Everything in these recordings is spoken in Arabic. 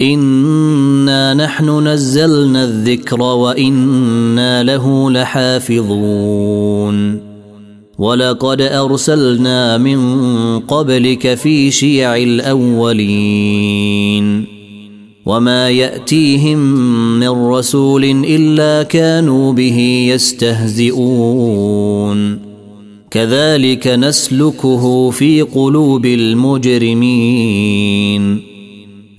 انا نحن نزلنا الذكر وأنا له لحافظون ولقد ارسلنا من قبلك في شيع الاولين وما ياتيهم من رسول الا كانوا به يستهزئون كذلك نسلكه في قلوب المجرمين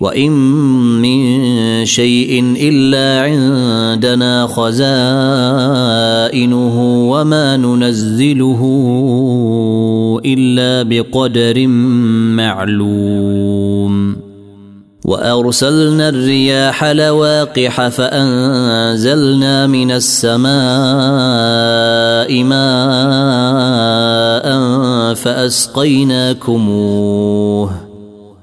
وان من شيء الا عندنا خزائنه وما ننزله الا بقدر معلوم وارسلنا الرياح لواقح فانزلنا من السماء ماء فاسقيناكموه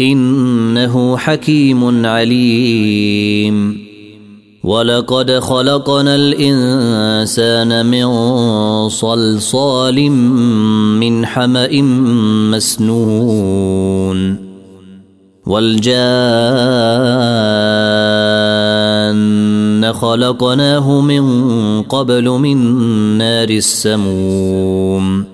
إنه حكيم عليم. ولقد خلقنا الإنسان من صلصال من حمأ مسنون. والجان خلقناه من قبل من نار السموم.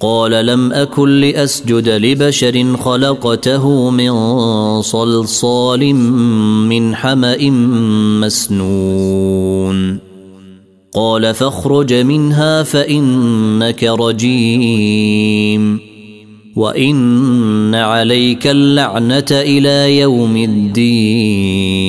قال لم أكن لأسجد لبشر خلقته من صلصال من حمأ مسنون. قال فاخرج منها فإنك رجيم. وإن عليك اللعنة إلى يوم الدين.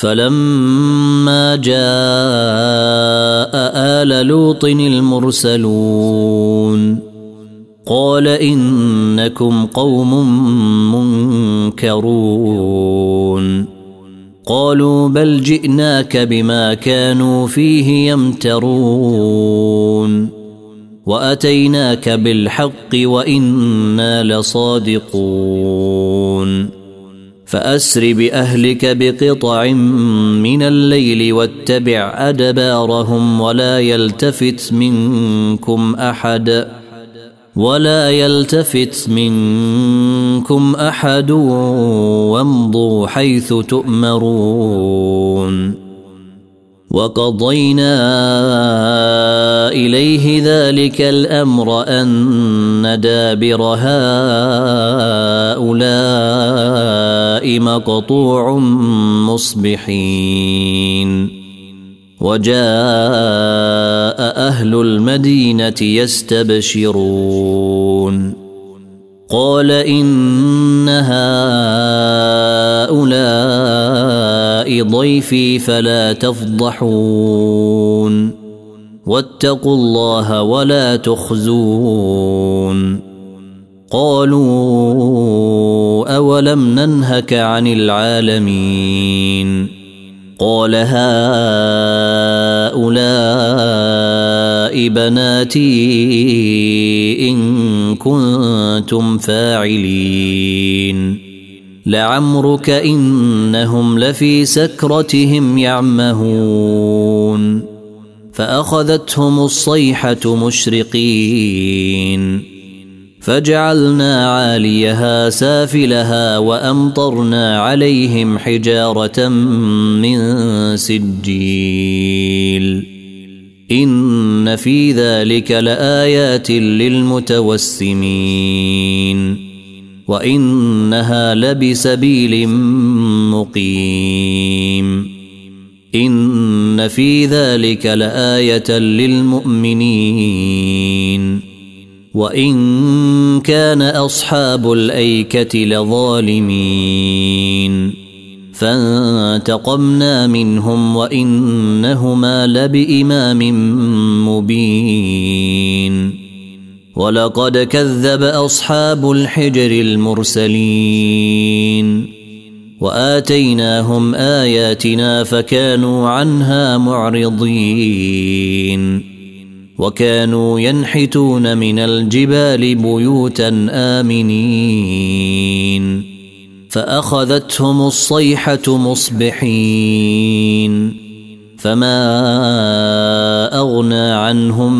فلما جاء آل لوط المرسلون قال إنكم قوم منكرون. قالوا بل جئناك بما كانوا فيه يمترون. وأتيناك بالحق وإنا لصادقون. فأسر بأهلك بقطع من الليل واتبع أدبارهم ولا يلتفت منكم أحد ولا يلتفت منكم أحد وامضوا حيث تؤمرون وقضينا إليه ذلك الأمر أن دابر هؤلاء مقطوع مصبحين. وجاء أهل المدينة يستبشرون. قال إن هؤلاء ضيفي فلا تفضحون. واتقوا الله ولا تخزون. قالوا أولم ننهك عن العالمين. قال هؤلاء بناتي إن كنتم فاعلين. لعمرك إنهم لفي سكرتهم يعمهون. فأخذتهم الصيحة مشرقين. فجعلنا عاليها سافلها وأمطرنا عليهم حجارة من سجيل. إن في ذلك لآيات للمتوسمين. وإنها لبسبيل مقيم. إن في ذلك لآية للمؤمنين. وإن كان أصحاب الأيكة لظالمين. فانتقمنا منهم وإنهما لبإمام مبين. ولقد كذب أصحاب الحجر المرسلين وآتيناهم آياتنا فكانوا عنها معرضين وكانوا ينحتون من الجبال بيوتا آمنين فأخذتهم الصيحة مصبحين فما أغنى عنهم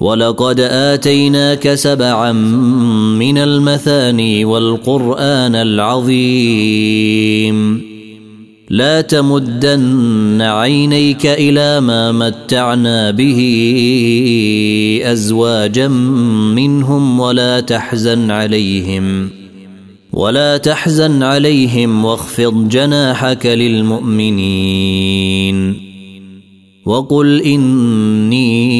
ولقد اتيناك سبعا من المثاني والقران العظيم لا تمدن عينيك إلى ما متعنا به ازواجا منهم ولا تحزن عليهم ولا تحزن عليهم واخفض جناحك للمؤمنين وقل اني